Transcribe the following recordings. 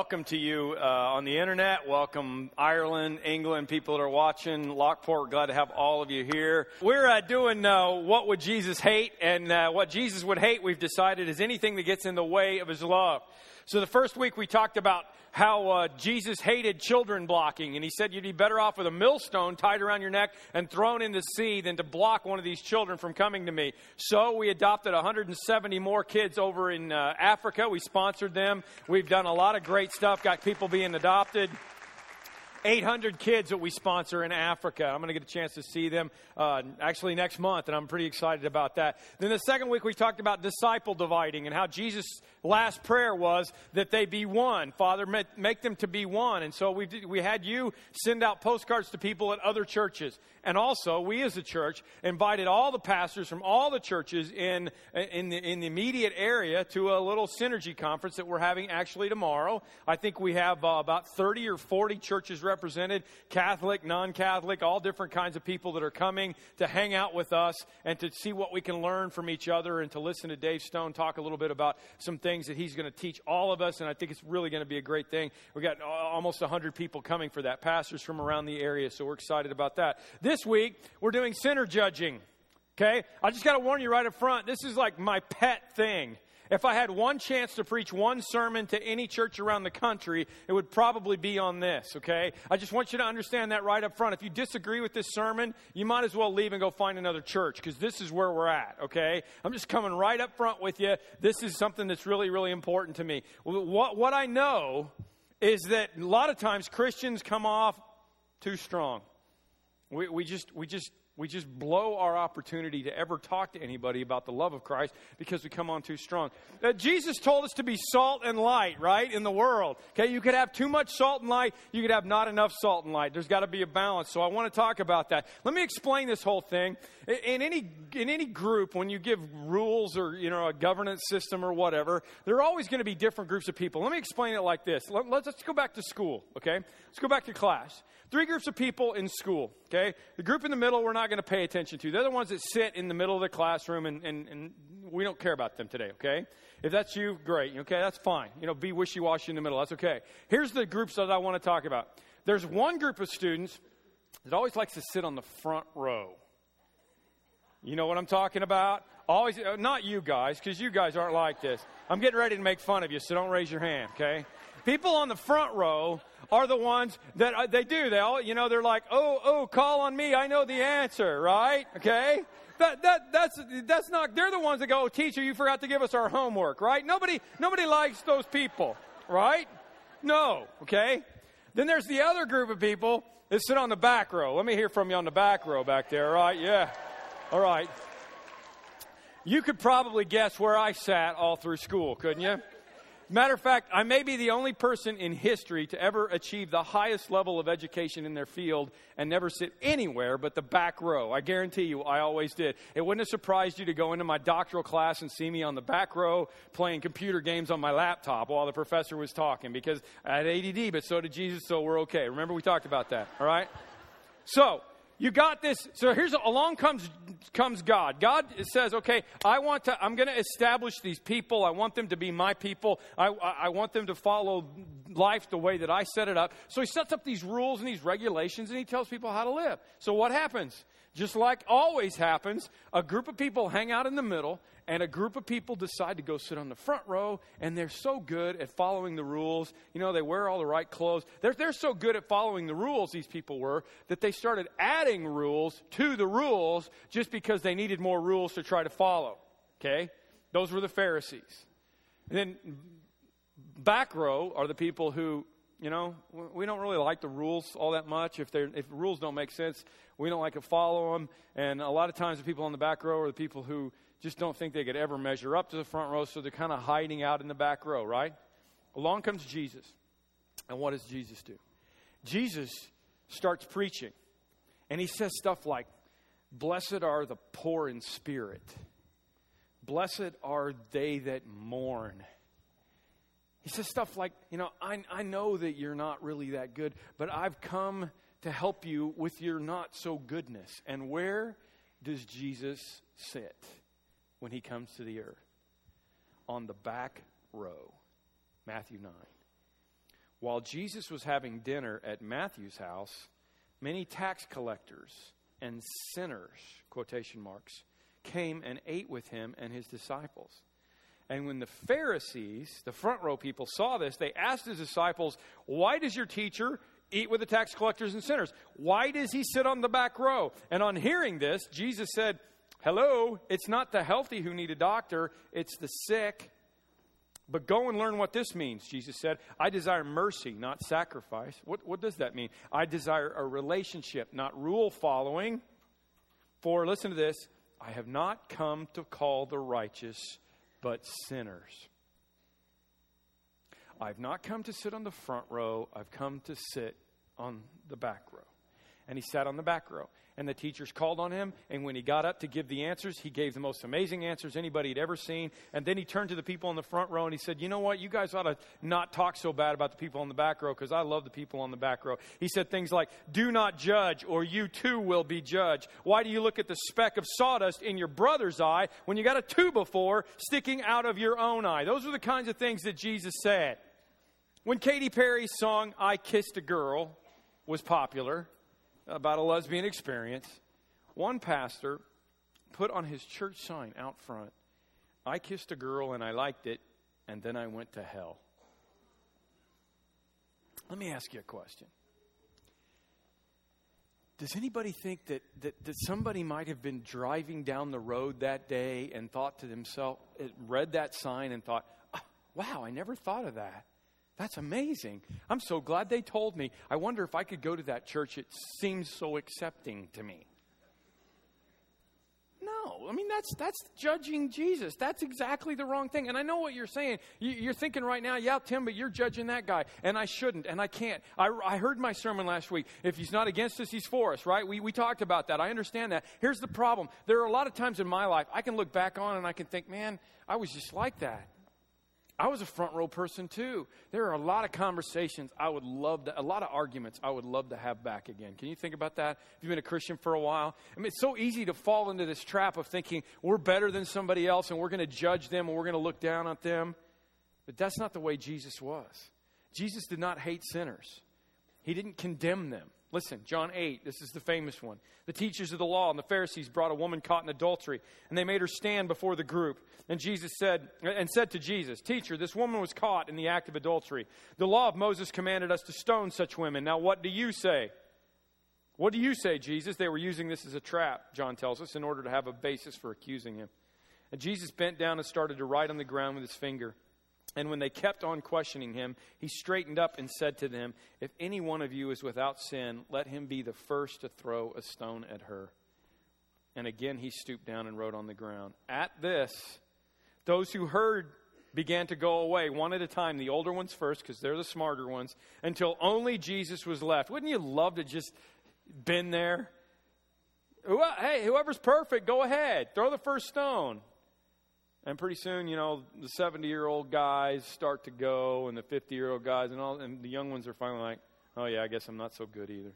welcome to you uh, on the internet. Welcome Ireland, England, people that are watching. Lockport, glad to have all of you here. We're uh, doing uh, what would Jesus hate, and uh, what Jesus would hate. We've decided is anything that gets in the way of His love. So the first week we talked about how uh, Jesus hated children blocking, and he said you'd be better off with a millstone tied around your neck and thrown in the sea than to block one of these children from coming to me. So we adopted 170 more kids over in uh, Africa. We sponsored them. We've done a lot of great stuff, got people being adopted. 800 kids that we sponsor in Africa. I'm going to get a chance to see them uh, actually next month, and I'm pretty excited about that. Then the second week, we talked about disciple dividing and how Jesus' last prayer was that they be one. Father, make them to be one. And so we, we had you send out postcards to people at other churches. And also, we as a church invited all the pastors from all the churches in, in, the, in the immediate area to a little synergy conference that we're having actually tomorrow. I think we have uh, about 30 or 40 churches represented Catholic, non Catholic, all different kinds of people that are coming to hang out with us and to see what we can learn from each other and to listen to Dave Stone talk a little bit about some things that he's going to teach all of us. And I think it's really going to be a great thing. We've got almost 100 people coming for that, pastors from around the area, so we're excited about that. This week, we're doing sinner judging. Okay? I just got to warn you right up front. This is like my pet thing. If I had one chance to preach one sermon to any church around the country, it would probably be on this, okay? I just want you to understand that right up front. If you disagree with this sermon, you might as well leave and go find another church because this is where we're at, okay? I'm just coming right up front with you. This is something that's really, really important to me. What, what I know is that a lot of times Christians come off too strong. We, we just, we just we just blow our opportunity to ever talk to anybody about the love of Christ because we come on too strong. Uh, Jesus told us to be salt and light, right, in the world. Okay, you could have too much salt and light, you could have not enough salt and light. There's got to be a balance. So I want to talk about that. Let me explain this whole thing. In any in any group, when you give rules or you know a governance system or whatever, there are always going to be different groups of people. Let me explain it like this. Let, let's, let's go back to school. Okay, let's go back to class. Three groups of people in school, okay? The group in the middle, we're not going to pay attention to. They're the ones that sit in the middle of the classroom, and, and, and we don't care about them today, okay? If that's you, great, okay? That's fine. You know, be wishy washy in the middle. That's okay. Here's the groups that I want to talk about. There's one group of students that always likes to sit on the front row. You know what I'm talking about? Always, uh, not you guys, because you guys aren't like this. I'm getting ready to make fun of you, so don't raise your hand, okay? People on the front row are the ones that uh, they do. They all, you know, they're like, oh, oh, call on me. I know the answer, right? Okay? That, that, that's, that's not, they're the ones that go, oh, teacher, you forgot to give us our homework, right? Nobody, nobody likes those people, right? No, okay? Then there's the other group of people that sit on the back row. Let me hear from you on the back row back there, right? Yeah. All right. You could probably guess where I sat all through school, couldn't you? Matter of fact, I may be the only person in history to ever achieve the highest level of education in their field and never sit anywhere but the back row. I guarantee you, I always did. It wouldn't have surprised you to go into my doctoral class and see me on the back row playing computer games on my laptop while the professor was talking because I had ADD, but so did Jesus, so we're okay. Remember, we talked about that, all right? So, you got this. So here's along comes comes God. God says, "Okay, I want to. I'm going to establish these people. I want them to be my people. I, I want them to follow life the way that I set it up." So He sets up these rules and these regulations, and He tells people how to live. So what happens? Just like always happens, a group of people hang out in the middle, and a group of people decide to go sit on the front row, and they're so good at following the rules. You know, they wear all the right clothes. They're, they're so good at following the rules, these people were, that they started adding rules to the rules just because they needed more rules to try to follow. Okay? Those were the Pharisees. And then back row are the people who you know, we don't really like the rules all that much. If, if rules don't make sense, we don't like to follow them. And a lot of times, the people on the back row are the people who just don't think they could ever measure up to the front row, so they're kind of hiding out in the back row, right? Along comes Jesus. And what does Jesus do? Jesus starts preaching, and he says stuff like, Blessed are the poor in spirit, blessed are they that mourn. He says stuff like, You know, I, I know that you're not really that good, but I've come to help you with your not so goodness. And where does Jesus sit? when he comes to the earth on the back row. Matthew 9. While Jesus was having dinner at Matthew's house, many tax collectors and sinners, quotation marks, came and ate with him and his disciples. And when the Pharisees, the front row people, saw this, they asked his disciples, Why does your teacher eat with the tax collectors and sinners? Why does he sit on the back row? And on hearing this, Jesus said, Hello, it's not the healthy who need a doctor, it's the sick. But go and learn what this means, Jesus said. I desire mercy, not sacrifice. What, what does that mean? I desire a relationship, not rule following. For, listen to this, I have not come to call the righteous, but sinners. I've not come to sit on the front row, I've come to sit on the back row. And he sat on the back row and the teachers called on him. And when he got up to give the answers, he gave the most amazing answers anybody had ever seen. And then he turned to the people in the front row and he said, You know what? You guys ought to not talk so bad about the people on the back row because I love the people on the back row. He said things like, Do not judge, or you too will be judged. Why do you look at the speck of sawdust in your brother's eye when you got a two before sticking out of your own eye? Those are the kinds of things that Jesus said. When Katy Perry's song, I Kissed a Girl, was popular, about a lesbian experience, one pastor put on his church sign out front, I kissed a girl and I liked it, and then I went to hell. Let me ask you a question. Does anybody think that, that, that somebody might have been driving down the road that day and thought to themselves, read that sign and thought, oh, wow, I never thought of that? That's amazing. I'm so glad they told me. I wonder if I could go to that church. It seems so accepting to me. No, I mean that's that's judging Jesus. That's exactly the wrong thing. And I know what you're saying. You, are thinking right now, yeah, Tim, but you're judging that guy, and I shouldn't, and I can't. I, I heard my sermon last week. If he's not against us, he's for us, right? We we talked about that. I understand that. Here's the problem. There are a lot of times in my life I can look back on and I can think, man, I was just like that. I was a front row person too. There are a lot of conversations I would love to, a lot of arguments I would love to have back again. Can you think about that? If you've been a Christian for a while, I mean, it's so easy to fall into this trap of thinking we're better than somebody else and we're going to judge them and we're going to look down on them. But that's not the way Jesus was. Jesus did not hate sinners, He didn't condemn them. Listen, John 8, this is the famous one. The teachers of the law and the Pharisees brought a woman caught in adultery, and they made her stand before the group. And Jesus said, and said to Jesus, Teacher, this woman was caught in the act of adultery. The law of Moses commanded us to stone such women. Now what do you say? What do you say, Jesus? They were using this as a trap, John tells us, in order to have a basis for accusing him. And Jesus bent down and started to write on the ground with his finger. And when they kept on questioning him, he straightened up and said to them, If any one of you is without sin, let him be the first to throw a stone at her. And again he stooped down and wrote on the ground. At this, those who heard began to go away one at a time, the older ones first, because they're the smarter ones, until only Jesus was left. Wouldn't you love to just been there? Hey, whoever's perfect, go ahead. Throw the first stone. And pretty soon, you know, the 70 year old guys start to go, and the 50 year old guys, and all, and the young ones are finally like, oh, yeah, I guess I'm not so good either.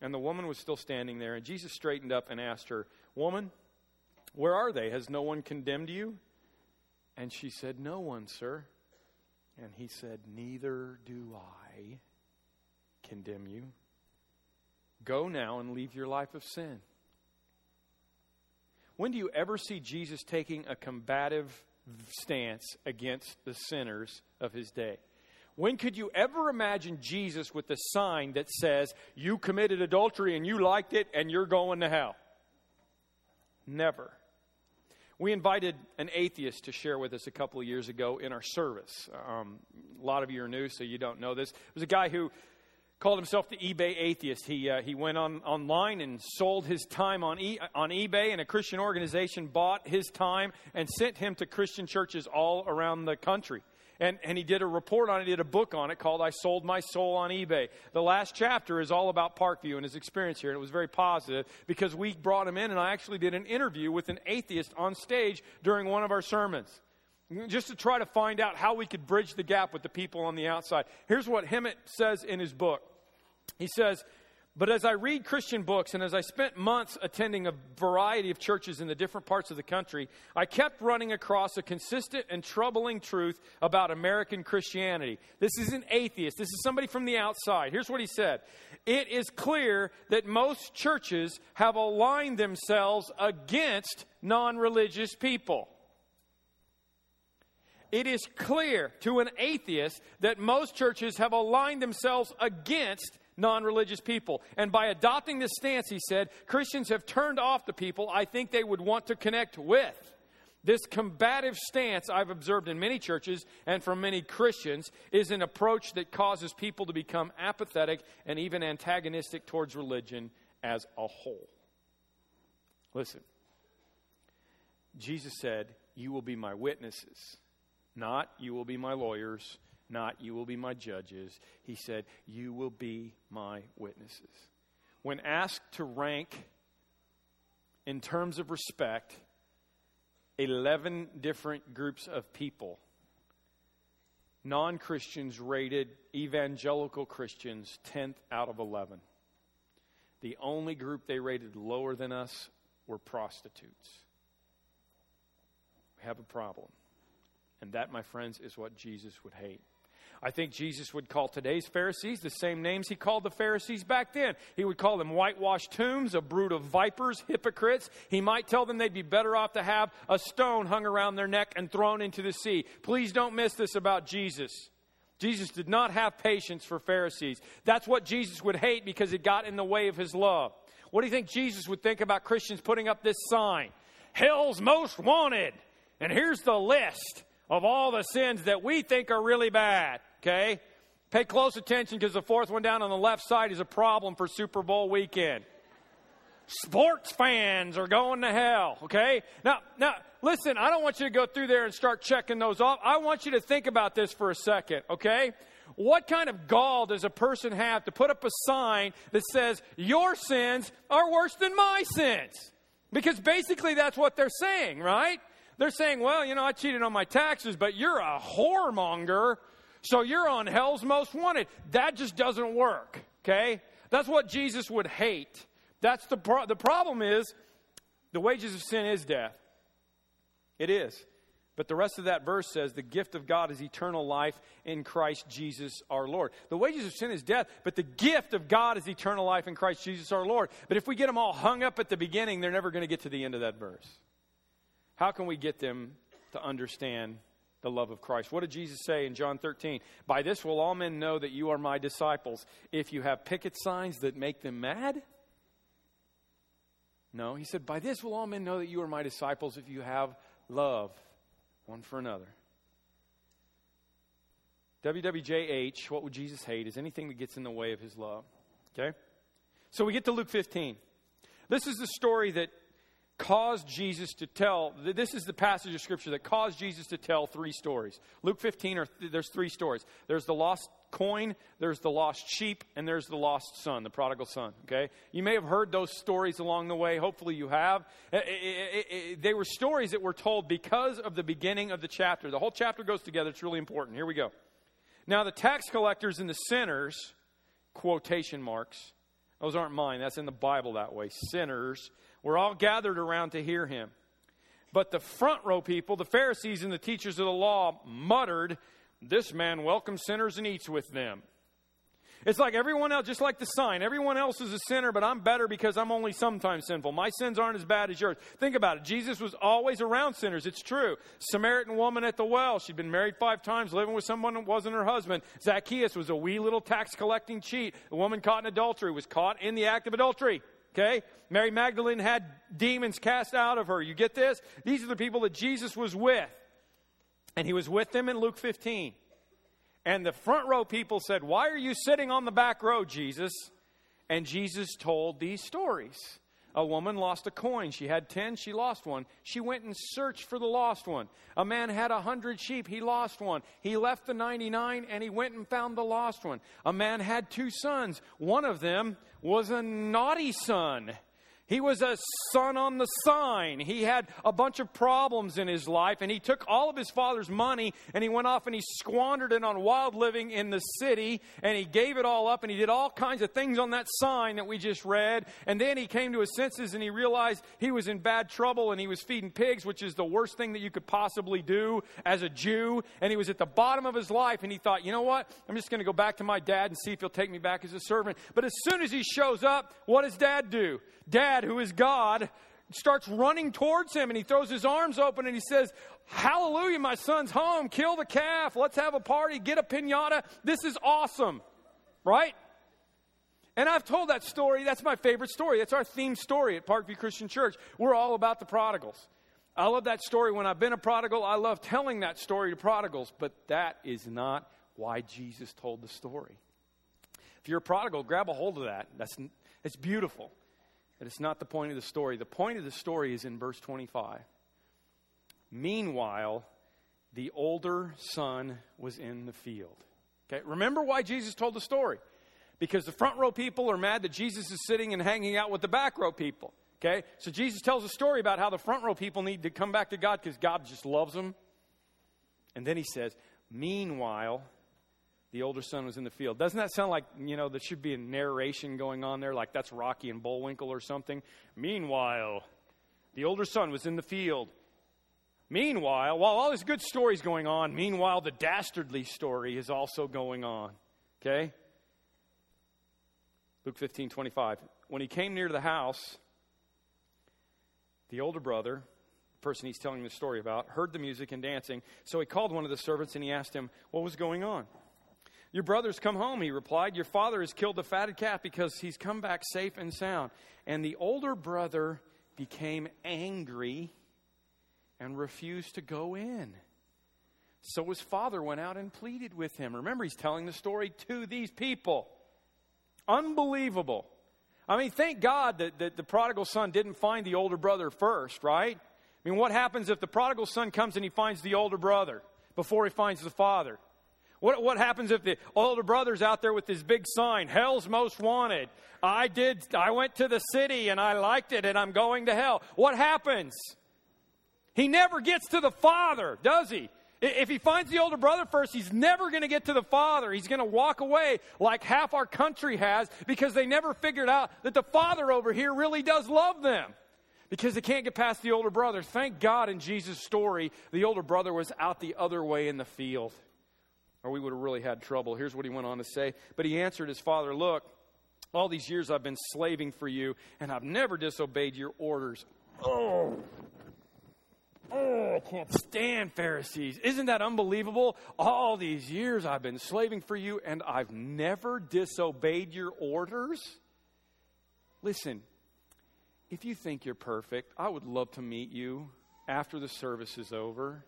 And the woman was still standing there, and Jesus straightened up and asked her, Woman, where are they? Has no one condemned you? And she said, No one, sir. And he said, Neither do I condemn you. Go now and leave your life of sin. When do you ever see Jesus taking a combative stance against the sinners of his day? When could you ever imagine Jesus with a sign that says, You committed adultery and you liked it and you're going to hell? Never. We invited an atheist to share with us a couple of years ago in our service. Um, a lot of you are new, so you don't know this. It was a guy who called himself the eBay atheist. He, uh, he went on online and sold his time on, e- on eBay, and a Christian organization bought his time and sent him to Christian churches all around the country. And, and he did a report on it, he did a book on it called I Sold My Soul on eBay. The last chapter is all about Parkview and his experience here, and it was very positive because we brought him in, and I actually did an interview with an atheist on stage during one of our sermons just to try to find out how we could bridge the gap with the people on the outside. Here's what Hemant says in his book. He says, But as I read Christian books and as I spent months attending a variety of churches in the different parts of the country, I kept running across a consistent and troubling truth about American Christianity. This is an atheist. This is somebody from the outside. Here's what he said It is clear that most churches have aligned themselves against non religious people. It is clear to an atheist that most churches have aligned themselves against non religious people. And by adopting this stance, he said, Christians have turned off the people I think they would want to connect with. This combative stance I've observed in many churches and from many Christians is an approach that causes people to become apathetic and even antagonistic towards religion as a whole. Listen, Jesus said, You will be my witnesses, not you will be my lawyers, not you will be my judges. He said, You will be my witnesses. When asked to rank in terms of respect 11 different groups of people, non Christians rated evangelical Christians 10th out of 11. The only group they rated lower than us were prostitutes. We have a problem. And that, my friends, is what Jesus would hate. I think Jesus would call today's Pharisees the same names he called the Pharisees back then. He would call them whitewashed tombs, a brood of vipers, hypocrites. He might tell them they'd be better off to have a stone hung around their neck and thrown into the sea. Please don't miss this about Jesus. Jesus did not have patience for Pharisees. That's what Jesus would hate because it got in the way of his love. What do you think Jesus would think about Christians putting up this sign? Hell's most wanted. And here's the list of all the sins that we think are really bad okay? Pay close attention because the fourth one down on the left side is a problem for Super Bowl weekend. Sports fans are going to hell, okay? Now, now, listen, I don't want you to go through there and start checking those off. I want you to think about this for a second, okay? What kind of gall does a person have to put up a sign that says, Your sins are worse than my sins? Because basically that's what they're saying, right? They're saying, Well, you know, I cheated on my taxes, but you're a whoremonger so you're on hell's most wanted. That just doesn't work, okay? That's what Jesus would hate. That's the, pro- the problem is the wages of sin is death. It is. But the rest of that verse says the gift of God is eternal life in Christ Jesus our Lord. The wages of sin is death, but the gift of God is eternal life in Christ Jesus our Lord. But if we get them all hung up at the beginning, they're never going to get to the end of that verse. How can we get them to understand the love of Christ. What did Jesus say in John 13? By this will all men know that you are my disciples if you have picket signs that make them mad? No, he said, By this will all men know that you are my disciples if you have love one for another. WWJH, what would Jesus hate, is anything that gets in the way of his love. Okay? So we get to Luke 15. This is the story that caused Jesus to tell, this is the passage of Scripture that caused Jesus to tell three stories. Luke 15, or there's three stories. There's the lost coin, there's the lost sheep, and there's the lost son, the prodigal son. Okay? You may have heard those stories along the way. Hopefully you have. It, it, it, they were stories that were told because of the beginning of the chapter. The whole chapter goes together. It's really important. Here we go. Now, the tax collectors and the sinners, quotation marks, those aren't mine. That's in the Bible that way. Sinners were all gathered around to hear him. But the front row people, the Pharisees and the teachers of the law, muttered, This man welcomes sinners and eats with them. It's like everyone else, just like the sign. Everyone else is a sinner, but I'm better because I'm only sometimes sinful. My sins aren't as bad as yours. Think about it. Jesus was always around sinners. It's true. Samaritan woman at the well, she'd been married five times, living with someone that wasn't her husband. Zacchaeus was a wee little tax collecting cheat. The woman caught in adultery was caught in the act of adultery. Okay? Mary Magdalene had demons cast out of her. You get this? These are the people that Jesus was with. And he was with them in Luke 15. And the front row people said, Why are you sitting on the back row, Jesus? And Jesus told these stories. A woman lost a coin. She had 10, she lost one. She went and searched for the lost one. A man had a 100 sheep, he lost one. He left the 99 and he went and found the lost one. A man had two sons. One of them was a naughty son. He was a son on the sign. He had a bunch of problems in his life, and he took all of his father's money and he went off and he squandered it on wild living in the city, and he gave it all up, and he did all kinds of things on that sign that we just read. And then he came to his senses and he realized he was in bad trouble and he was feeding pigs, which is the worst thing that you could possibly do as a Jew. And he was at the bottom of his life, and he thought, you know what? I'm just going to go back to my dad and see if he'll take me back as a servant. But as soon as he shows up, what does dad do? Dad, who is God, starts running towards him and he throws his arms open and he says, Hallelujah, my son's home. Kill the calf. Let's have a party. Get a pinata. This is awesome. Right? And I've told that story. That's my favorite story. That's our theme story at Parkview Christian Church. We're all about the prodigals. I love that story. When I've been a prodigal, I love telling that story to prodigals, but that is not why Jesus told the story. If you're a prodigal, grab a hold of that. That's, it's beautiful. But it's not the point of the story. The point of the story is in verse 25. Meanwhile, the older son was in the field. Okay, remember why Jesus told the story? Because the front row people are mad that Jesus is sitting and hanging out with the back row people. Okay, so Jesus tells a story about how the front row people need to come back to God because God just loves them. And then he says, Meanwhile, the older son was in the field. Doesn't that sound like, you know, there should be a narration going on there, like that's Rocky and Bullwinkle or something? Meanwhile, the older son was in the field. Meanwhile, while all this good story's going on, meanwhile, the dastardly story is also going on. Okay? Luke 15, 25. When he came near the house, the older brother, the person he's telling the story about, heard the music and dancing. So he called one of the servants and he asked him what was going on. Your brother's come home, he replied. Your father has killed the fatted calf because he's come back safe and sound. And the older brother became angry and refused to go in. So his father went out and pleaded with him. Remember, he's telling the story to these people. Unbelievable. I mean, thank God that, that the prodigal son didn't find the older brother first, right? I mean, what happens if the prodigal son comes and he finds the older brother before he finds the father? What, what happens if the older brother's out there with this big sign, Hell's Most Wanted? I did, I went to the city and I liked it and I'm going to hell. What happens? He never gets to the father, does he? If he finds the older brother first, he's never going to get to the father. He's going to walk away like half our country has because they never figured out that the father over here really does love them because they can't get past the older brother. Thank God in Jesus' story, the older brother was out the other way in the field or we would have really had trouble. Here's what he went on to say. But he answered his father, Look, all these years I've been slaving for you, and I've never disobeyed your orders. Oh, Oh, I can't stand Pharisees. Isn't that unbelievable? All these years I've been slaving for you and I've never disobeyed your orders. Listen, if you think you're perfect, I would love to meet you after the service is over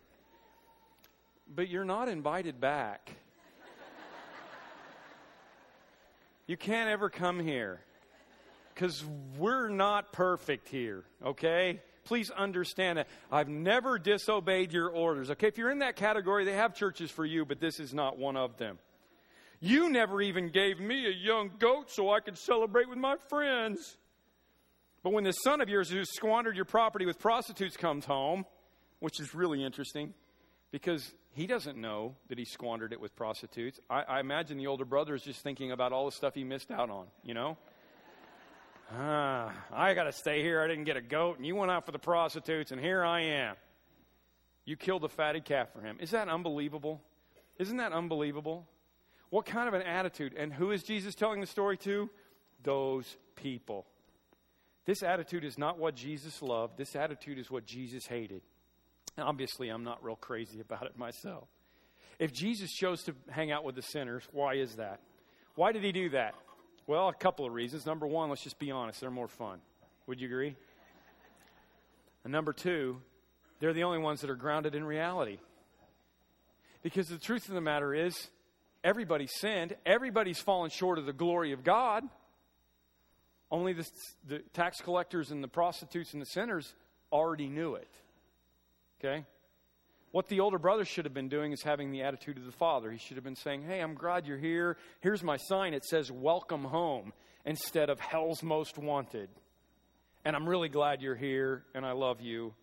but you're not invited back. you can't ever come here because we're not perfect here, okay? Please understand that. I've never disobeyed your orders, okay? If you're in that category, they have churches for you, but this is not one of them. You never even gave me a young goat so I could celebrate with my friends. But when the son of yours who squandered your property with prostitutes comes home, which is really interesting because he doesn't know that he squandered it with prostitutes. I, I imagine the older brother is just thinking about all the stuff he missed out on, you know? Ah, I got to stay here. I didn't get a goat, and you went out for the prostitutes, and here I am. You killed a fatted calf for him. Is that unbelievable? Isn't that unbelievable? What kind of an attitude? And who is Jesus telling the story to? Those people. This attitude is not what Jesus loved. This attitude is what Jesus hated. Obviously, I'm not real crazy about it myself. If Jesus chose to hang out with the sinners, why is that? Why did he do that? Well, a couple of reasons. Number one, let's just be honest, they're more fun. Would you agree? And number two, they're the only ones that are grounded in reality. Because the truth of the matter is, everybody's sinned, everybody's fallen short of the glory of God. Only the, the tax collectors and the prostitutes and the sinners already knew it. Okay? What the older brother should have been doing is having the attitude of the father. He should have been saying, Hey, I'm glad you're here. Here's my sign. It says, Welcome home, instead of Hell's Most Wanted. And I'm really glad you're here, and I love you.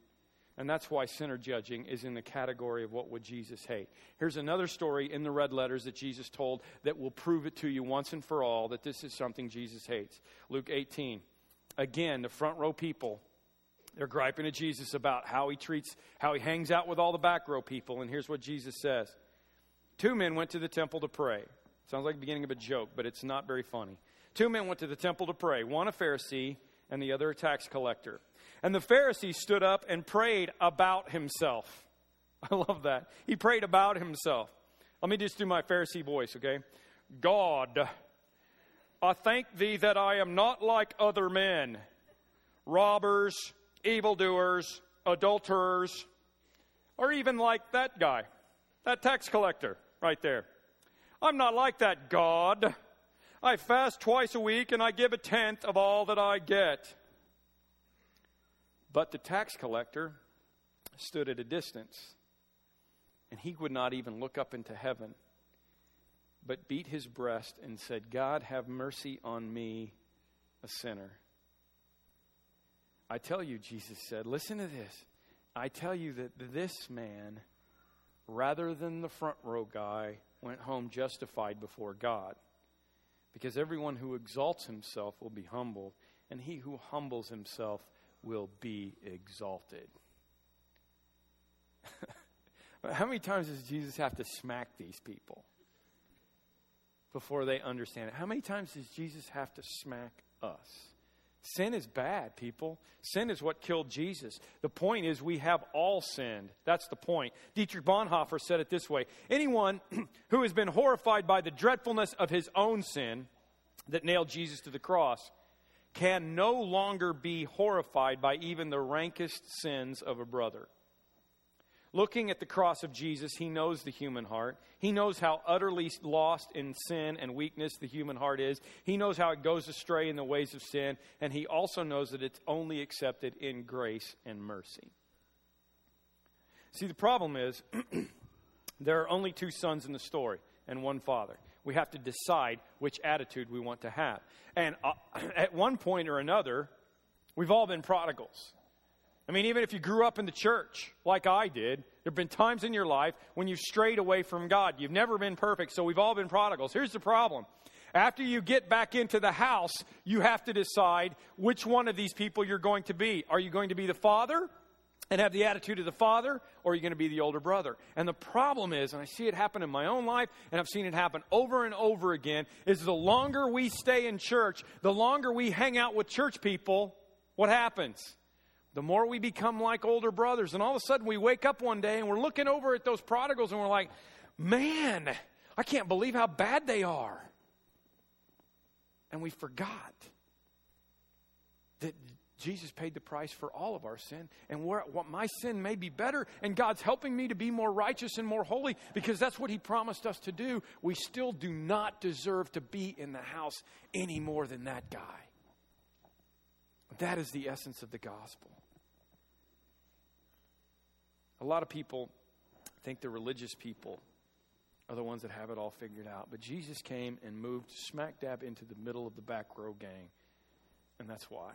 And that's why sinner judging is in the category of what would Jesus hate. Here's another story in the red letters that Jesus told that will prove it to you once and for all that this is something Jesus hates. Luke 18. Again, the front row people, they're griping at Jesus about how he treats, how he hangs out with all the back row people. And here's what Jesus says Two men went to the temple to pray. Sounds like the beginning of a joke, but it's not very funny. Two men went to the temple to pray, one a Pharisee and the other a tax collector. And the Pharisee stood up and prayed about himself. I love that. He prayed about himself. Let me just do my Pharisee voice, okay? God, I thank thee that I am not like other men, robbers, evildoers, adulterers, or even like that guy, that tax collector right there. I'm not like that, God. I fast twice a week and I give a tenth of all that I get. But the tax collector stood at a distance, and he would not even look up into heaven, but beat his breast and said, God, have mercy on me, a sinner. I tell you, Jesus said, listen to this. I tell you that this man, rather than the front row guy, went home justified before God. Because everyone who exalts himself will be humbled, and he who humbles himself will be exalted. How many times does Jesus have to smack these people before they understand it? How many times does Jesus have to smack us? Sin is bad, people. Sin is what killed Jesus. The point is, we have all sinned. That's the point. Dietrich Bonhoeffer said it this way Anyone who has been horrified by the dreadfulness of his own sin that nailed Jesus to the cross can no longer be horrified by even the rankest sins of a brother. Looking at the cross of Jesus, he knows the human heart. He knows how utterly lost in sin and weakness the human heart is. He knows how it goes astray in the ways of sin, and he also knows that it's only accepted in grace and mercy. See, the problem is there are only two sons in the story and one father we have to decide which attitude we want to have. And uh, at one point or another, we've all been prodigals. I mean, even if you grew up in the church like I did, there have been times in your life when you've strayed away from God. You've never been perfect, so we've all been prodigals. Here's the problem. After you get back into the house, you have to decide which one of these people you're going to be. Are you going to be the father and have the attitude of the father, or are you going to be the older brother? And the problem is, and I see it happen in my own life, and I've seen it happen over and over again, is the longer we stay in church, the longer we hang out with church people, what happens? The more we become like older brothers. And all of a sudden we wake up one day and we're looking over at those prodigals and we're like, man, I can't believe how bad they are. And we forgot that Jesus paid the price for all of our sin. And what my sin may be better, and God's helping me to be more righteous and more holy because that's what He promised us to do. We still do not deserve to be in the house any more than that guy. That is the essence of the gospel. A lot of people think the religious people are the ones that have it all figured out. But Jesus came and moved smack dab into the middle of the back row gang. And that's why.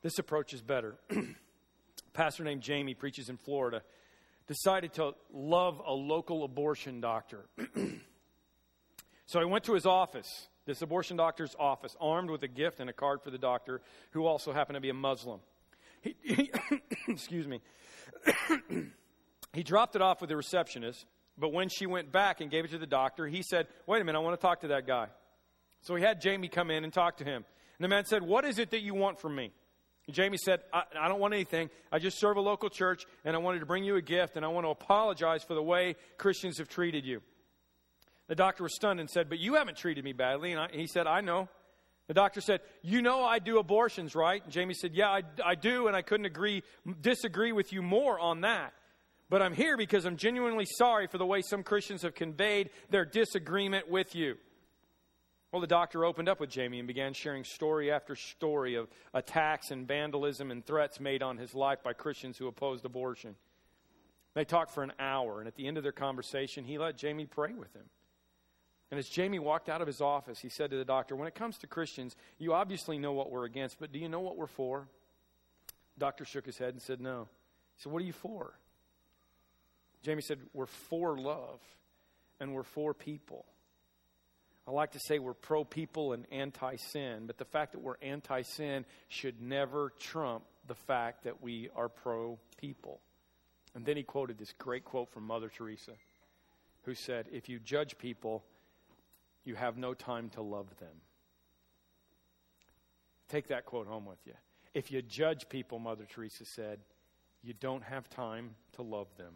This approach is better. pastor named Jamie preaches in Florida, decided to love a local abortion doctor. so he went to his office, this abortion doctor's office, armed with a gift and a card for the doctor, who also happened to be a Muslim. He, he excuse me. he dropped it off with the receptionist, but when she went back and gave it to the doctor, he said, Wait a minute, I want to talk to that guy. So he had Jamie come in and talk to him. And the man said, What is it that you want from me? Jamie said, I, I, don't want anything. I just serve a local church, and I wanted to bring you a gift, and I want to apologize for the way Christians have treated you. The doctor was stunned and said, But you haven't treated me badly. And I, he said, I know. The doctor said, You know I do abortions, right? And Jamie said, Yeah, I, I do, and I couldn't agree, disagree with you more on that. But I'm here because I'm genuinely sorry for the way some Christians have conveyed their disagreement with you. Well, the doctor opened up with Jamie and began sharing story after story of attacks and vandalism and threats made on his life by Christians who opposed abortion. They talked for an hour, and at the end of their conversation, he let Jamie pray with him. And as Jamie walked out of his office, he said to the doctor, When it comes to Christians, you obviously know what we're against, but do you know what we're for? The doctor shook his head and said, No. He said, What are you for? Jamie said, We're for love and we're for people. I like to say we're pro people and anti sin, but the fact that we're anti sin should never trump the fact that we are pro people. And then he quoted this great quote from Mother Teresa, who said, If you judge people, you have no time to love them. Take that quote home with you. If you judge people, Mother Teresa said, you don't have time to love them.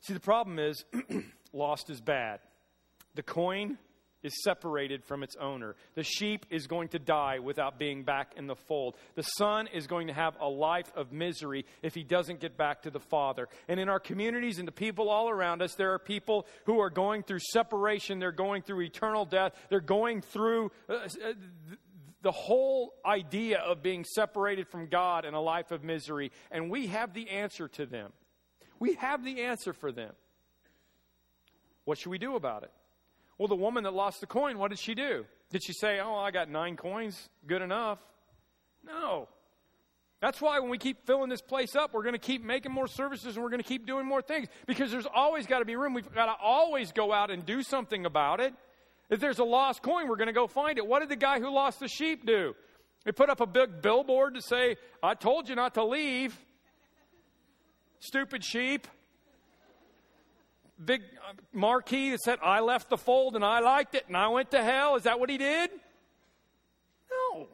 See, the problem is lost is bad. The coin is separated from its owner. The sheep is going to die without being back in the fold. The son is going to have a life of misery if he doesn't get back to the father. And in our communities and the people all around us, there are people who are going through separation, they're going through eternal death, they're going through. Uh, uh the whole idea of being separated from God and a life of misery, and we have the answer to them. We have the answer for them. What should we do about it? Well, the woman that lost the coin, what did she do? Did she say, Oh, I got nine coins, good enough? No. That's why when we keep filling this place up, we're going to keep making more services and we're going to keep doing more things because there's always got to be room. We've got to always go out and do something about it. If there's a lost coin, we're going to go find it. What did the guy who lost the sheep do? He put up a big billboard to say, I told you not to leave. Stupid sheep big uh, marquee that said, I left the fold and I liked it and I went to hell? Is that what he did? No.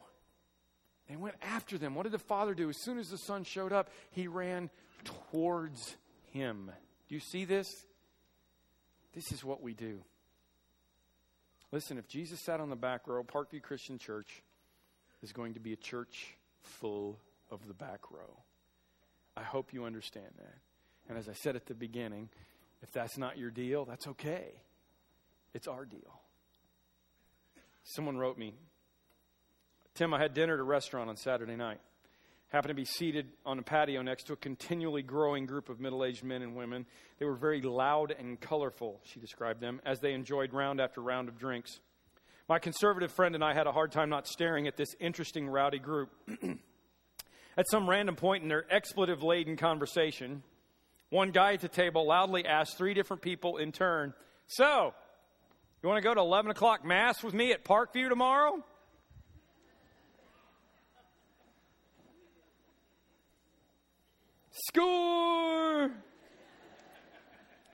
They went after them. What did the father do? As soon as the son showed up, he ran towards him. Do you see this? This is what we do. Listen, if Jesus sat on the back row, Parkview Christian Church is going to be a church full of the back row. I hope you understand that. And as I said at the beginning, if that's not your deal, that's okay. It's our deal. Someone wrote me Tim, I had dinner at a restaurant on Saturday night. Happened to be seated on a patio next to a continually growing group of middle aged men and women. They were very loud and colorful, she described them, as they enjoyed round after round of drinks. My conservative friend and I had a hard time not staring at this interesting, rowdy group. at some random point in their expletive laden conversation, one guy at the table loudly asked three different people in turn, So, you want to go to 11 o'clock Mass with me at Parkview tomorrow? Score!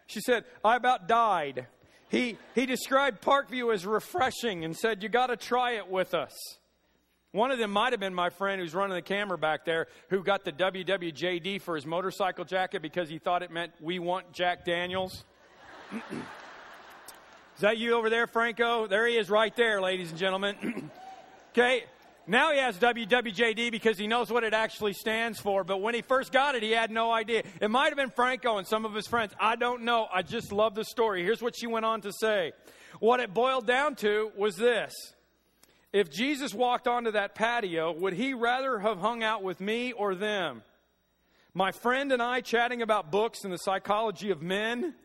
She said, I about died. He, he described Parkview as refreshing and said, You got to try it with us. One of them might have been my friend who's running the camera back there who got the WWJD for his motorcycle jacket because he thought it meant we want Jack Daniels. is that you over there, Franco? There he is right there, ladies and gentlemen. okay, now he has WWJD because he knows what it actually stands for, but when he first got it, he had no idea. It might have been Franco and some of his friends. I don't know. I just love the story. Here's what she went on to say. What it boiled down to was this if Jesus walked onto that patio, would he rather have hung out with me or them? My friend and I chatting about books and the psychology of men?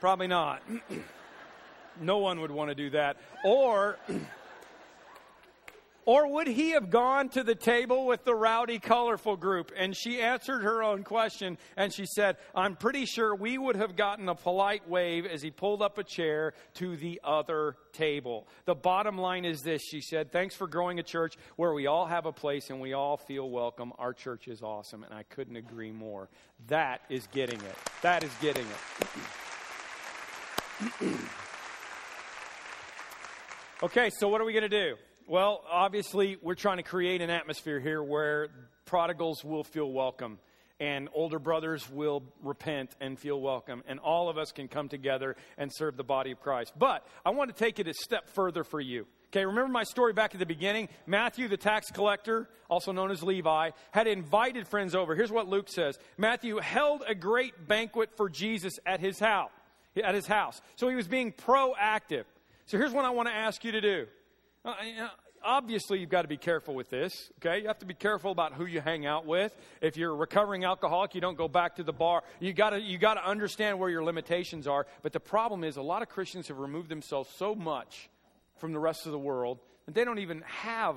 Probably not. no one would want to do that. Or Or would he have gone to the table with the rowdy, colorful group? And she answered her own question and she said, I'm pretty sure we would have gotten a polite wave as he pulled up a chair to the other table. The bottom line is this, she said, Thanks for growing a church where we all have a place and we all feel welcome. Our church is awesome. And I couldn't agree more. That is getting it. That is getting it. okay, so what are we going to do? Well, obviously, we're trying to create an atmosphere here where prodigals will feel welcome and older brothers will repent and feel welcome, and all of us can come together and serve the body of Christ. But I want to take it a step further for you. Okay, remember my story back at the beginning? Matthew, the tax collector, also known as Levi, had invited friends over. Here's what Luke says Matthew held a great banquet for Jesus at his house. At his house. So he was being proactive. So here's what I want to ask you to do. Uh, obviously you've got to be careful with this, okay? You have to be careful about who you hang out with. If you're a recovering alcoholic, you don't go back to the bar. You got to you got to understand where your limitations are. But the problem is a lot of Christians have removed themselves so much from the rest of the world that they don't even have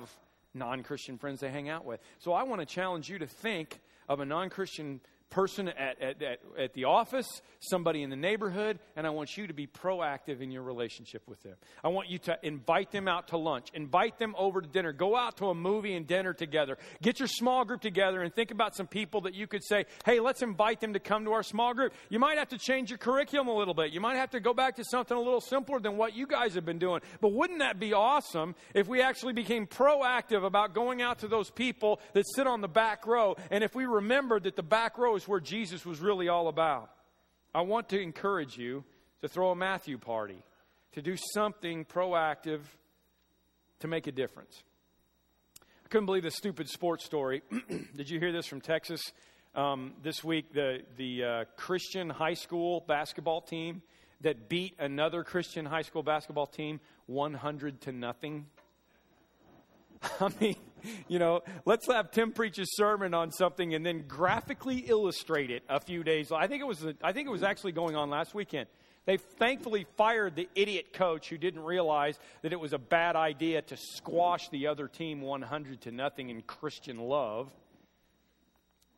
non-Christian friends they hang out with. So I want to challenge you to think of a non-Christian person at, at, at, at, the office, somebody in the neighborhood, and I want you to be proactive in your relationship with them. I want you to invite them out to lunch, invite them over to dinner, go out to a movie and dinner together. Get your small group together and think about some people that you could say, hey, let's invite them to come to our small group. You might have to change your curriculum a little bit. You might have to go back to something a little simpler than what you guys have been doing. But wouldn't that be awesome if we actually became proactive about going out to those people that sit on the back row, and if we remembered that the back row where Jesus was really all about. I want to encourage you to throw a Matthew party, to do something proactive to make a difference. I couldn't believe the stupid sports story. Did you hear this from Texas? Um, this week, the, the uh, Christian high school basketball team that beat another Christian high school basketball team 100 to nothing. I mean, you know, let's have Tim preach a sermon on something and then graphically illustrate it a few days. I think it was I think it was actually going on last weekend. They thankfully fired the idiot coach who didn't realize that it was a bad idea to squash the other team 100 to nothing in Christian love.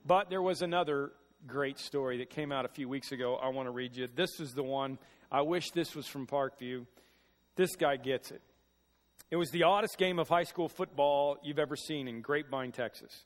But there was another great story that came out a few weeks ago. I want to read you. This is the one. I wish this was from Parkview. This guy gets it. It was the oddest game of high school football you've ever seen in Grapevine, Texas.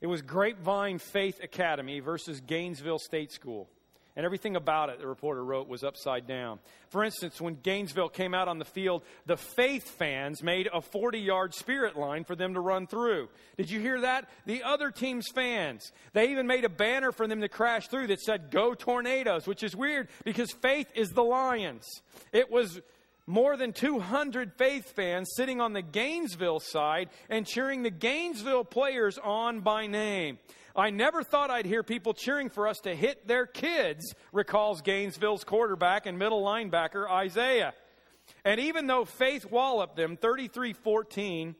It was Grapevine Faith Academy versus Gainesville State School. And everything about it, the reporter wrote, was upside down. For instance, when Gainesville came out on the field, the Faith fans made a 40 yard spirit line for them to run through. Did you hear that? The other team's fans, they even made a banner for them to crash through that said, Go Tornadoes, which is weird because Faith is the Lions. It was more than 200 Faith fans sitting on the Gainesville side and cheering the Gainesville players on by name. I never thought I'd hear people cheering for us to hit their kids, recalls Gainesville's quarterback and middle linebacker Isaiah. And even though Faith walloped them 33 14,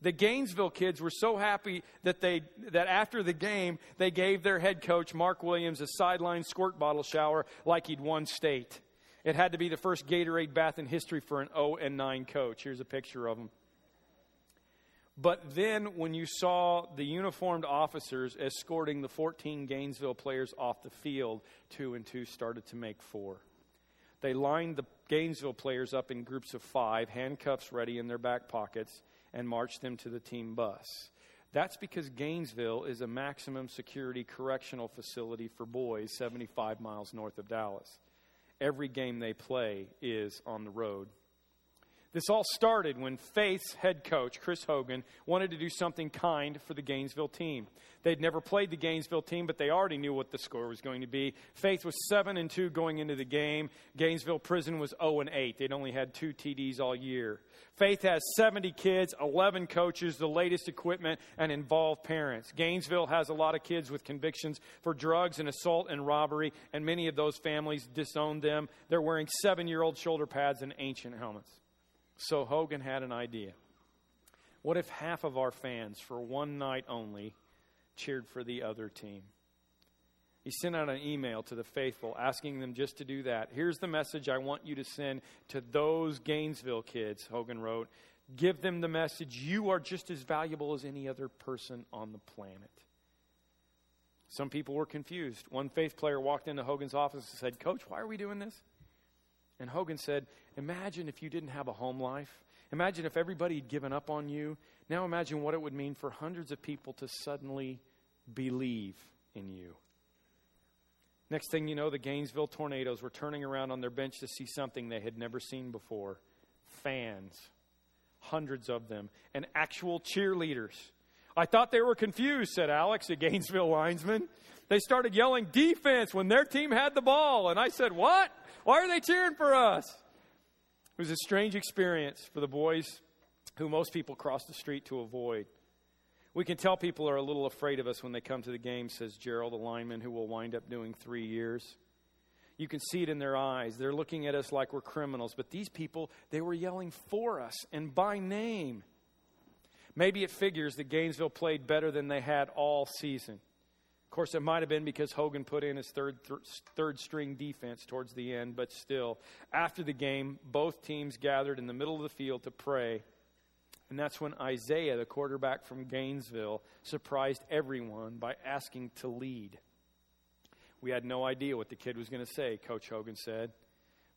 the Gainesville kids were so happy that, they, that after the game, they gave their head coach, Mark Williams, a sideline squirt bottle shower like he'd won state. It had to be the first Gatorade bath in history for an 0 and 9 coach. Here's a picture of him. But then, when you saw the uniformed officers escorting the 14 Gainesville players off the field, two and two started to make four. They lined the Gainesville players up in groups of five, handcuffs ready in their back pockets, and marched them to the team bus. That's because Gainesville is a maximum security correctional facility for boys 75 miles north of Dallas every game they play is on the road. This all started when Faith's head coach, Kris Hogan, wanted to do something kind for the Gainesville team. They'd never played the Gainesville team, but they already knew what the score was going to be. Faith was 7 and 2 going into the game. Gainesville Prison was 0 and 8. They'd only had two TDs all year. Faith has 70 kids, 11 coaches, the latest equipment, and involved parents. Gainesville has a lot of kids with convictions for drugs and assault and robbery, and many of those families disown them. They're wearing seven year old shoulder pads and ancient helmets. So Hogan had an idea. What if half of our fans, for one night only, cheered for the other team? He sent out an email to the faithful asking them just to do that. Here's the message I want you to send to those Gainesville kids, Hogan wrote. Give them the message you are just as valuable as any other person on the planet. Some people were confused. One faith player walked into Hogan's office and said, Coach, why are we doing this? And Hogan said, Imagine if you didn't have a home life. Imagine if everybody had given up on you. Now imagine what it would mean for hundreds of people to suddenly believe in you. Next thing you know, the Gainesville Tornadoes were turning around on their bench to see something they had never seen before fans, hundreds of them, and actual cheerleaders. I thought they were confused, said Alex, a Gainesville linesman. They started yelling defense when their team had the ball. And I said, What? Why are they cheering for us? It was a strange experience for the boys who most people cross the street to avoid. We can tell people are a little afraid of us when they come to the game, says Gerald, a lineman who will wind up doing three years. You can see it in their eyes. They're looking at us like we're criminals. But these people, they were yelling for us and by name. Maybe it figures that Gainesville played better than they had all season. Of course, it might have been because Hogan put in his third, th- third string defense towards the end, but still. After the game, both teams gathered in the middle of the field to pray. And that's when Isaiah, the quarterback from Gainesville, surprised everyone by asking to lead. We had no idea what the kid was going to say, Coach Hogan said.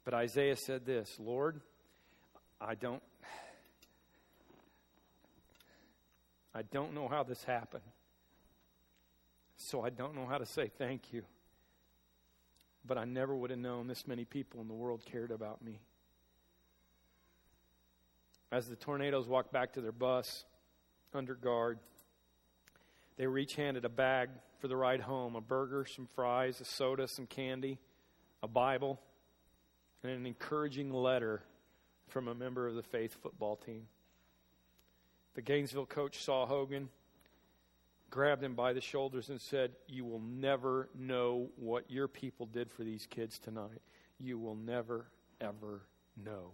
But Isaiah said this Lord, I don't. I don't know how this happened. So I don't know how to say thank you. But I never would have known this many people in the world cared about me. As the tornadoes walked back to their bus under guard, they were each handed a bag for the ride home a burger, some fries, a soda, some candy, a Bible, and an encouraging letter from a member of the Faith football team. The Gainesville coach saw Hogan, grabbed him by the shoulders, and said, You will never know what your people did for these kids tonight. You will never, ever know.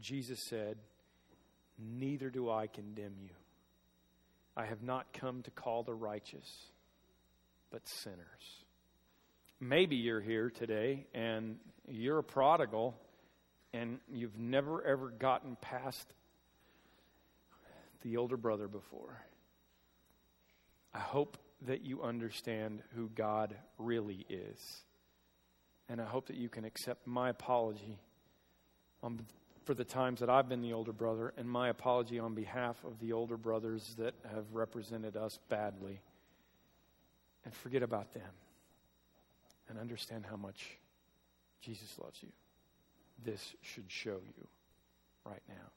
Jesus said, Neither do I condemn you. I have not come to call the righteous, but sinners. Maybe you're here today and you're a prodigal and you've never ever gotten past the older brother before. I hope that you understand who God really is. And I hope that you can accept my apology on for the times that I've been the older brother, and my apology on behalf of the older brothers that have represented us badly. And forget about them and understand how much Jesus loves you. This should show you right now.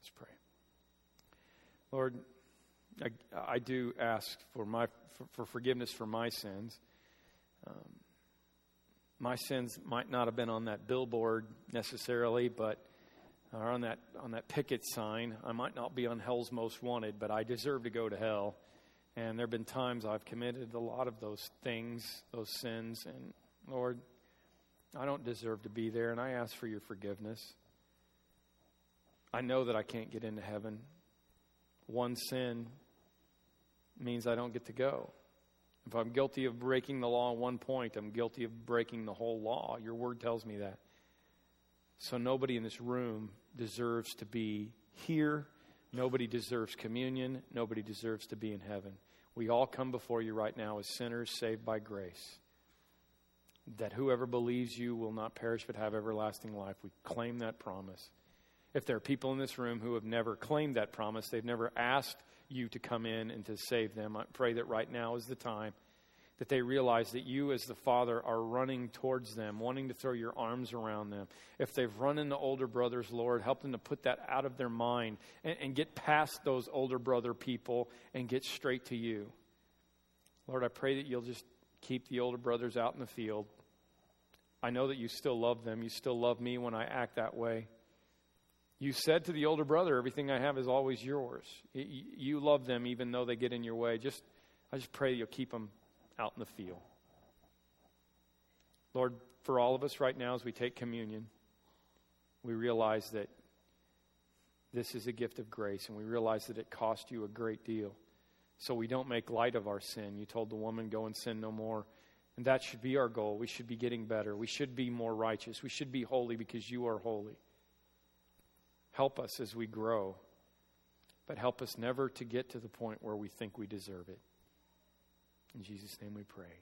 Let's pray. Lord, I, I do ask for, my, for, for, forgiveness for my sins. Um, my sins might not have been on that billboard necessarily, but or on that on that picket sign. I might not be on hell's most wanted, but I deserve to go to hell. And there have been times I've committed a lot of those things, those sins, and Lord, I don't deserve to be there, and I ask for your forgiveness. I know that I can't get into heaven. One sin means I don't get to go. If I'm guilty of breaking the law at one point, I'm guilty of breaking the whole law. Your word tells me that. So nobody in this room deserves to be here. Nobody deserves communion. Nobody deserves to be in heaven. We all come before you right now as sinners saved by grace. That whoever believes you will not perish but have everlasting life. We claim that promise. If there are people in this room who have never claimed that promise, they've never asked you to come in and to save them, I pray that right now is the time that they realize that you, as the Father, are running towards them, wanting to throw your arms around them. If they've run into older brothers, Lord, help them to put that out of their mind and, and get past those older brother people and get straight to you. Lord, I pray that you'll just keep the older brothers out in the field. I know that you still love them. You still love me when I act that way. You said to the older brother, Everything I have is always yours. You love them even though they get in your way. Just, I just pray you'll keep them out in the field. Lord, for all of us right now as we take communion, we realize that this is a gift of grace, and we realize that it cost you a great deal. So we don't make light of our sin. You told the woman, Go and sin no more. And that should be our goal. We should be getting better. We should be more righteous. We should be holy because you are holy. Help us as we grow, but help us never to get to the point where we think we deserve it. In Jesus' name we pray.